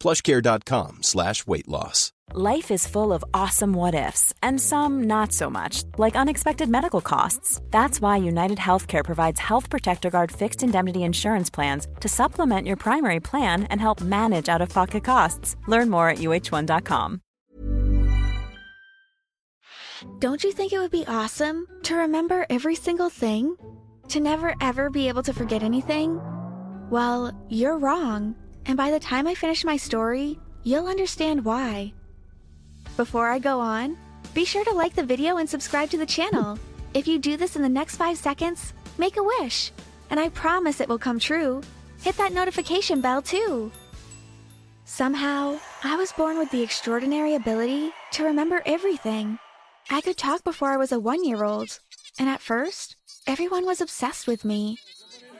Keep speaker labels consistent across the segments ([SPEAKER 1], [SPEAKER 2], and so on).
[SPEAKER 1] plushcare.com slash weight loss.
[SPEAKER 2] Life is full of awesome what ifs, and some not so much, like unexpected medical costs. That's why United Healthcare provides Health Protector Guard fixed indemnity insurance plans to supplement your primary plan and help manage out of pocket costs. Learn more at uhone.com.
[SPEAKER 3] Don't you think it would be awesome to remember every single thing? To never ever be able to forget anything? Well, you're wrong. And by the time I finish my story, you'll understand why. Before I go on, be sure to like the video and subscribe to the channel. If you do this in the next five seconds, make a wish. And I promise it will come true. Hit that notification bell too. Somehow, I was born with the extraordinary ability to remember everything. I could talk before I was a one year old, and at first, everyone was obsessed with me.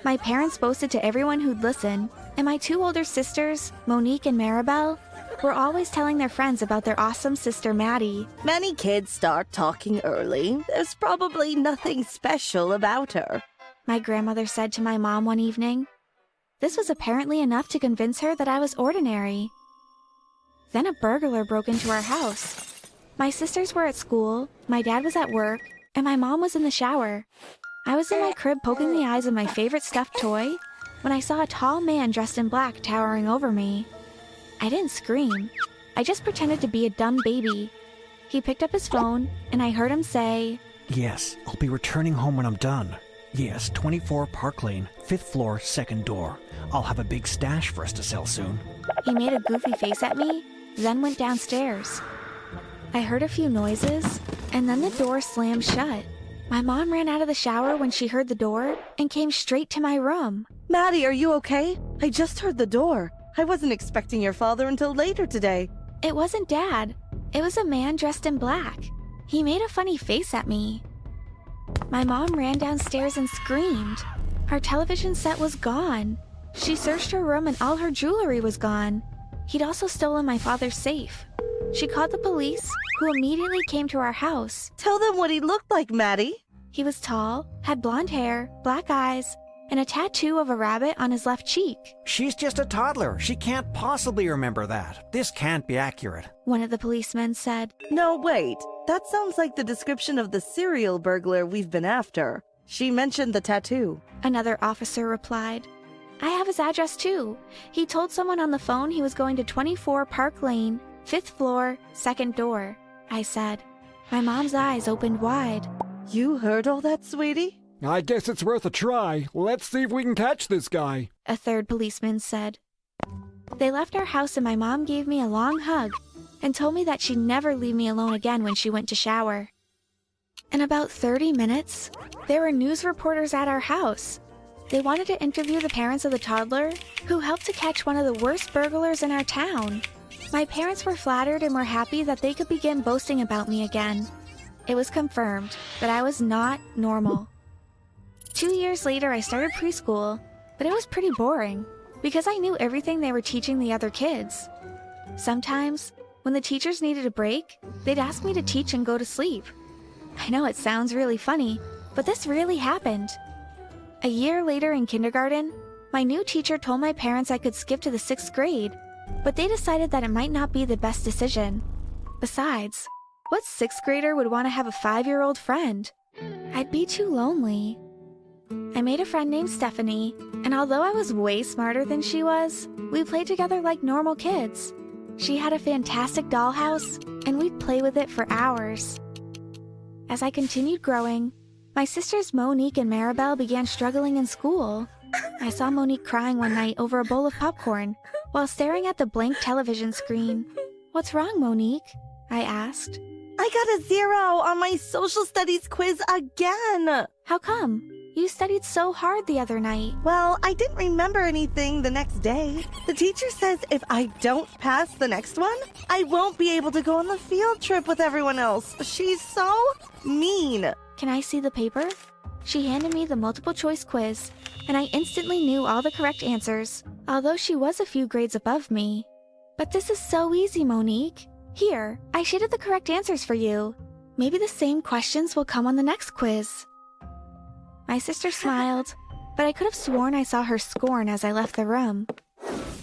[SPEAKER 3] My parents boasted to everyone who'd listen, and my two older sisters, Monique and Mirabelle, were always telling their friends about their awesome sister Maddie.
[SPEAKER 4] Many kids start talking early. There's probably nothing special about her.
[SPEAKER 3] My grandmother said to my mom one evening. This was apparently enough to convince her that I was ordinary. Then a burglar broke into our house. My sisters were at school, my dad was at work, and my mom was in the shower. I was in my crib poking the eyes of my favorite stuffed toy when I saw a tall man dressed in black towering over me. I didn't scream. I just pretended to be a dumb baby. He picked up his phone, and I heard him say,
[SPEAKER 5] Yes, I'll be returning home when I'm done. Yes, 24 Park Lane, 5th floor, second door. I'll have a big stash for us to sell soon.
[SPEAKER 3] He made a goofy face at me, then went downstairs. I heard a few noises, and then the door slammed shut. My mom ran out of the shower when she heard the door and came straight to my room.
[SPEAKER 4] Maddie, are you okay? I just heard the door. I wasn't expecting your father until later today.
[SPEAKER 3] It wasn't Dad. It was a man dressed in black. He made a funny face at me. My mom ran downstairs and screamed. Our television set was gone. She searched her room and all her jewelry was gone. He'd also stolen my father's safe. She called the police, who immediately came to our house.
[SPEAKER 4] Tell them what he looked like, Maddie.
[SPEAKER 3] He was tall, had blonde hair, black eyes, and a tattoo of a rabbit on his left cheek.
[SPEAKER 5] She's just a toddler. She can't possibly remember that. This can't be accurate.
[SPEAKER 3] One of the policemen said.
[SPEAKER 4] No, wait. That sounds like the description of the serial burglar we've been after. She mentioned the tattoo.
[SPEAKER 3] Another officer replied. I have his address too. He told someone on the phone he was going to 24 Park Lane, fifth floor, second door. I said. My mom's eyes opened wide.
[SPEAKER 4] You heard all that, sweetie?
[SPEAKER 6] I guess it's worth a try. Let's see if we can catch this guy.
[SPEAKER 3] A third policeman said. They left our house and my mom gave me a long hug and told me that she'd never leave me alone again when she went to shower. In about 30 minutes, there were news reporters at our house. They wanted to interview the parents of the toddler who helped to catch one of the worst burglars in our town. My parents were flattered and were happy that they could begin boasting about me again. It was confirmed that I was not normal. Two years later, I started preschool, but it was pretty boring because I knew everything they were teaching the other kids. Sometimes, when the teachers needed a break, they'd ask me to teach and go to sleep. I know it sounds really funny, but this really happened. A year later in kindergarten, my new teacher told my parents I could skip to the sixth grade, but they decided that it might not be the best decision. Besides, what sixth grader would want to have a five year old friend? I'd be too lonely. I made a friend named Stephanie, and although I was way smarter than she was, we played together like normal kids. She had a fantastic dollhouse, and we'd play with it for hours. As I continued growing, my sisters Monique and Mirabelle began struggling in school. I saw Monique crying one night over a bowl of popcorn while staring at the blank television screen. What's wrong, Monique? I asked.
[SPEAKER 4] I got a zero on my social studies quiz again.
[SPEAKER 3] How come? You studied so hard the other night.
[SPEAKER 4] Well, I didn't remember anything the next day. The teacher says if I don't pass the next one, I won't be able to go on the field trip with everyone else. She's so mean.
[SPEAKER 3] Can I see the paper? She handed me the multiple choice quiz, and I instantly knew all the correct answers, although she was a few grades above me. But this is so easy, Monique. Here, I shaded the correct answers for you. Maybe the same questions will come on the next quiz. My sister smiled, but I could have sworn I saw her scorn as I left the room.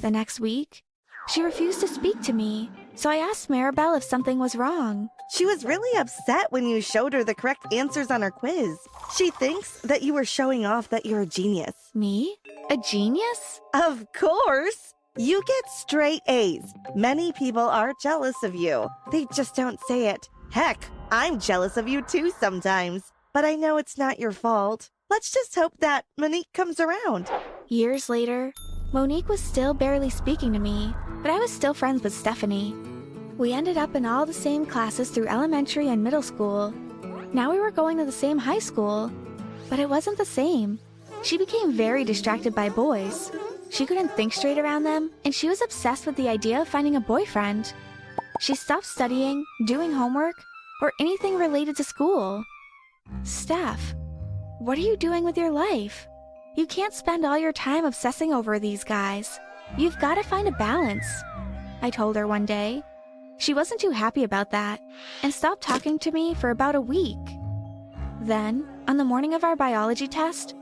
[SPEAKER 3] The next week, she refused to speak to me, so I asked Mirabelle if something was wrong.
[SPEAKER 4] She was really upset when you showed her the correct answers on her quiz. She thinks that you were showing off that you're a genius.
[SPEAKER 3] Me? A genius?
[SPEAKER 4] Of course! You get straight A's. Many people are jealous of you. They just don't say it. Heck, I'm jealous of you too sometimes. But I know it's not your fault. Let's just hope that Monique comes around.
[SPEAKER 3] Years later, Monique was still barely speaking to me, but I was still friends with Stephanie. We ended up in all the same classes through elementary and middle school. Now we were going to the same high school, but it wasn't the same. She became very distracted by boys. She couldn't think straight around them, and she was obsessed with the idea of finding a boyfriend. She stopped studying, doing homework, or anything related to school. Steph, what are you doing with your life? You can't spend all your time obsessing over these guys. You've got to find a balance. I told her one day. She wasn't too happy about that and stopped talking to me for about a week. Then, on the morning of our biology test,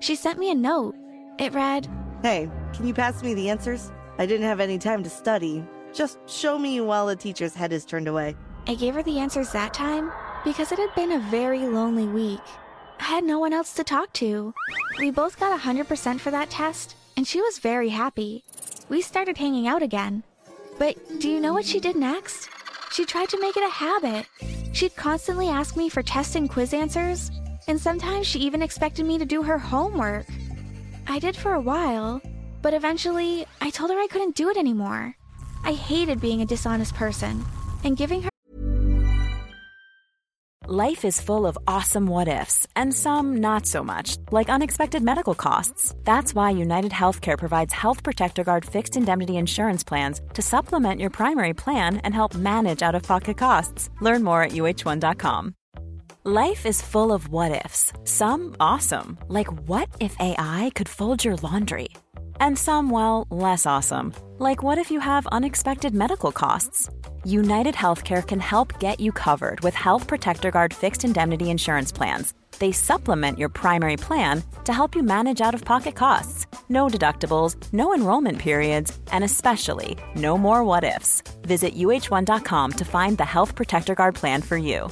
[SPEAKER 3] she sent me a note. It read,
[SPEAKER 4] Hey, can you pass me the answers? I didn't have any time to study. Just show me while the teacher's head is turned away.
[SPEAKER 3] I gave her the answers that time because it had been a very lonely week. Had no one else to talk to. We both got 100% for that test, and she was very happy. We started hanging out again. But do you know what she did next? She tried to make it a habit. She'd constantly ask me for test and quiz answers, and sometimes she even expected me to do her homework. I did for a while, but eventually I told her I couldn't do it anymore. I hated being a dishonest person, and giving her
[SPEAKER 2] Life is full of awesome what ifs, and some not so much, like unexpected medical costs. That's why United Healthcare provides Health Protector Guard fixed indemnity insurance plans to supplement your primary plan and help manage out of pocket costs. Learn more at uhone.com. Life is full of what ifs, some awesome, like what if AI could fold your laundry? And some, well, less awesome, like what if you have unexpected medical costs? United Healthcare can help get you covered with Health Protector Guard fixed indemnity insurance plans. They supplement your primary plan to help you manage out of pocket costs. No deductibles, no enrollment periods, and especially no more what ifs. Visit uhone.com to find the Health Protector Guard plan for you.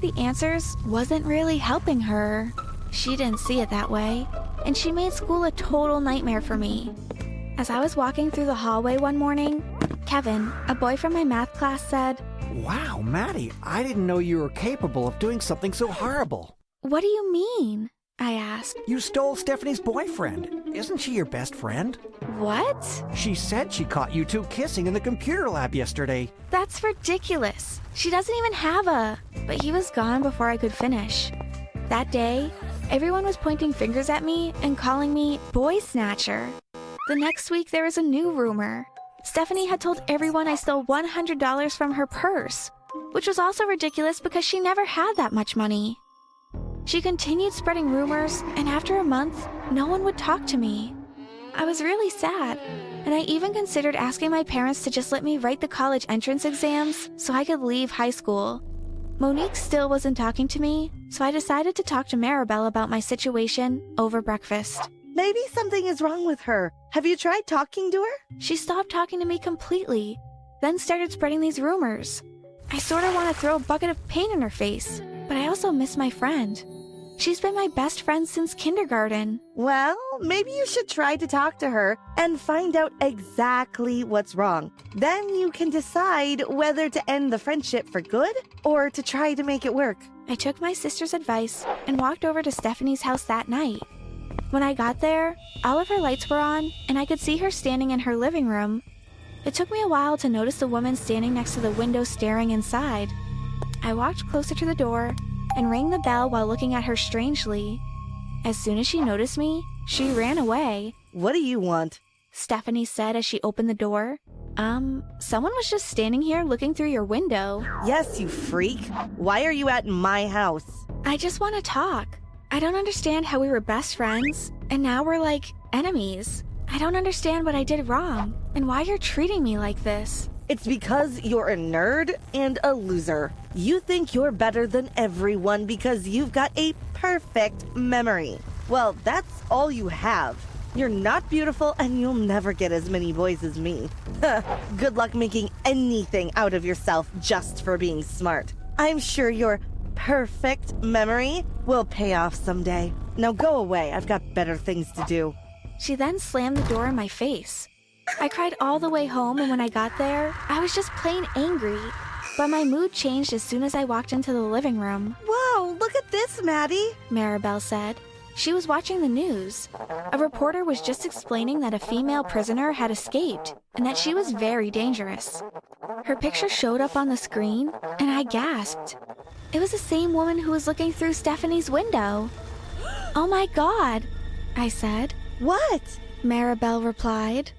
[SPEAKER 3] the answers wasn't really helping her. She didn't see it that way, and she made school a total nightmare for me. As I was walking through the hallway one morning, Kevin, a boy from my math class, said,
[SPEAKER 5] Wow, Maddie, I didn't know you were capable of doing something so horrible.
[SPEAKER 3] What do you mean? I asked.
[SPEAKER 5] You stole Stephanie's boyfriend. Isn't she your best friend?
[SPEAKER 3] What?
[SPEAKER 5] She said she caught you two kissing in the computer lab yesterday.
[SPEAKER 3] That's ridiculous. She doesn't even have a. But he was gone before I could finish. That day, everyone was pointing fingers at me and calling me Boy Snatcher. The next week, there was a new rumor. Stephanie had told everyone I stole $100 from her purse, which was also ridiculous because she never had that much money. She continued spreading rumors, and after a month, no one would talk to me. I was really sad, and I even considered asking my parents to just let me write the college entrance exams so I could leave high school. Monique still wasn't talking to me, so I decided to talk to Mirabelle about my situation over breakfast.
[SPEAKER 4] Maybe something is wrong with her. Have you tried talking to her?
[SPEAKER 3] She stopped talking to me completely, then started spreading these rumors. I sort of want to throw a bucket of paint in her face, but I also miss my friend. She's been my best friend since kindergarten.
[SPEAKER 4] Well, maybe you should try to talk to her and find out exactly what's wrong. Then you can decide whether to end the friendship for good or to try to make it work.
[SPEAKER 3] I took my sister's advice and walked over to Stephanie's house that night. When I got there, all of her lights were on, and I could see her standing in her living room. It took me a while to notice the woman standing next to the window staring inside. I walked closer to the door and rang the bell while looking at her strangely. As soon as she noticed me, she ran away.
[SPEAKER 4] What do you want?
[SPEAKER 3] Stephanie said as she opened the door. Um, someone was just standing here looking through your window.
[SPEAKER 4] Yes, you freak. Why are you at my house?
[SPEAKER 3] I just want to talk. I don't understand how we were best friends, and now we're like enemies. I don't understand what I did wrong, and why you're treating me like this.
[SPEAKER 4] It's because you're a nerd and a loser. You think you're better than everyone because you've got a perfect memory. Well, that's all you have. You're not beautiful and you'll never get as many boys as me. Good luck making anything out of yourself just for being smart. I'm sure your perfect memory will pay off someday. Now go away. I've got better things to do.
[SPEAKER 3] She then slammed the door in my face. I cried all the way home, and when I got there, I was just plain angry. But my mood changed as soon as I walked into the living room.
[SPEAKER 4] Whoa, look at this, Maddie.
[SPEAKER 3] Mirabelle said. She was watching the news. A reporter was just explaining that a female prisoner had escaped and that she was very dangerous. Her picture showed up on the screen, and I gasped. It was the same woman who was looking through Stephanie's window. Oh my god, I said.
[SPEAKER 4] What?
[SPEAKER 3] Mirabelle replied.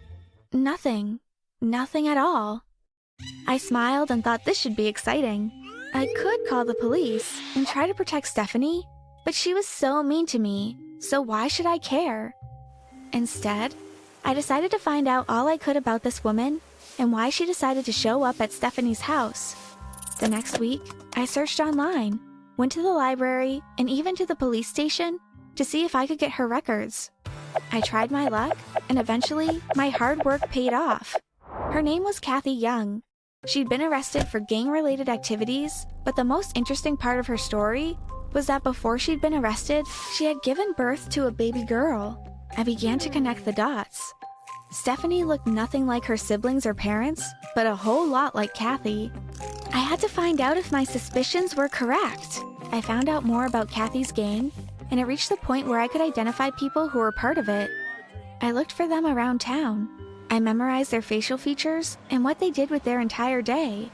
[SPEAKER 3] Nothing. Nothing at all. I smiled and thought this should be exciting. I could call the police and try to protect Stephanie, but she was so mean to me, so why should I care? Instead, I decided to find out all I could about this woman and why she decided to show up at Stephanie's house. The next week, I searched online, went to the library, and even to the police station to see if I could get her records. I tried my luck, and eventually, my hard work paid off. Her name was Kathy Young. She'd been arrested for gang related activities, but the most interesting part of her story was that before she'd been arrested, she had given birth to a baby girl. I began to connect the dots. Stephanie looked nothing like her siblings or parents, but a whole lot like Kathy. I had to find out if my suspicions were correct. I found out more about Kathy's gang, and it reached the point where I could identify people who were part of it. I looked for them around town. I memorized their facial features and what they did with their entire day.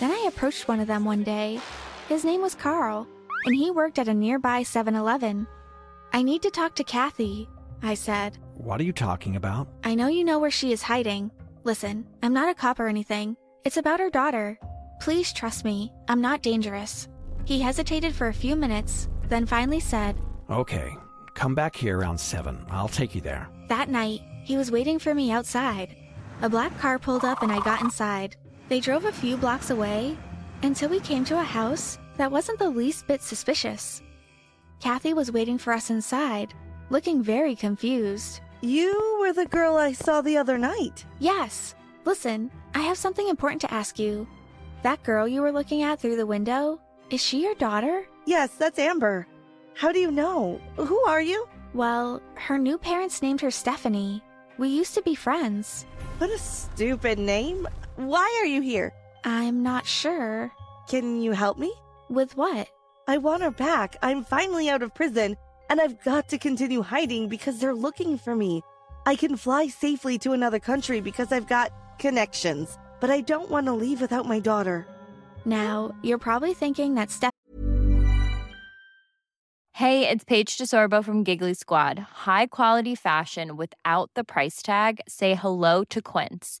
[SPEAKER 3] Then I approached one of them one day. His name was Carl, and he worked at a nearby 7 Eleven. I need to talk to Kathy, I said.
[SPEAKER 5] What are you talking about?
[SPEAKER 3] I know you know where she is hiding. Listen, I'm not a cop or anything. It's about her daughter. Please trust me, I'm not dangerous. He hesitated for a few minutes, then finally said,
[SPEAKER 5] Okay, come back here around 7. I'll take you there.
[SPEAKER 3] That night, he was waiting for me outside. A black car pulled up and I got inside. They drove a few blocks away until we came to a house that wasn't the least bit suspicious. Kathy was waiting for us inside, looking very confused.
[SPEAKER 4] You were the girl I saw the other night.
[SPEAKER 3] Yes. Listen, I have something important to ask you. That girl you were looking at through the window, is she your daughter?
[SPEAKER 4] Yes, that's Amber. How do you know? Who are you?
[SPEAKER 3] Well, her new parents named her Stephanie. We used to be friends.
[SPEAKER 4] What a stupid name. Why are you here?
[SPEAKER 3] I'm not sure.
[SPEAKER 4] Can you help me?
[SPEAKER 3] With what?
[SPEAKER 4] I want her back. I'm finally out of prison, and I've got to continue hiding because they're looking for me. I can fly safely to another country because I've got connections, but I don't want to leave without my daughter.
[SPEAKER 3] Now, you're probably thinking that Steph.
[SPEAKER 7] Hey, it's Paige DeSorbo from Giggly Squad. High quality fashion without the price tag? Say hello to Quince.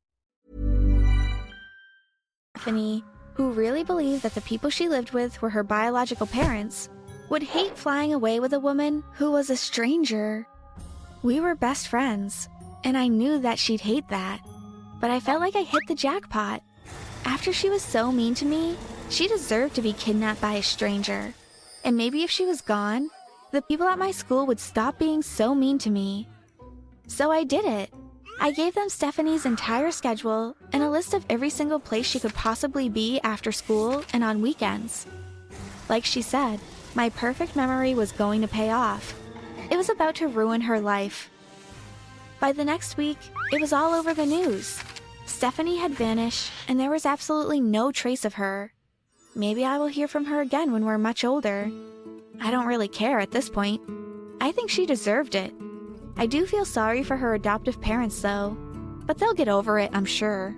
[SPEAKER 3] Stephanie, who really believed that the people she lived with were her biological parents. would hate flying away with a woman who was a stranger. We were best friends, and I knew that she'd hate that. But I felt like I hit the jackpot. After she was so mean to me, she deserved to be kidnapped by a stranger. And maybe if she was gone, the people at my school would stop being so mean to me. So I did it. I gave them Stephanie's entire schedule and a list of every single place she could possibly be after school and on weekends. Like she said, my perfect memory was going to pay off. It was about to ruin her life. By the next week, it was all over the news. Stephanie had vanished, and there was absolutely no trace of her. Maybe I will hear from her again when we're much older. I don't really care at this point. I think she deserved it. I do feel sorry for her adoptive parents, though, but they'll get over it, I'm sure.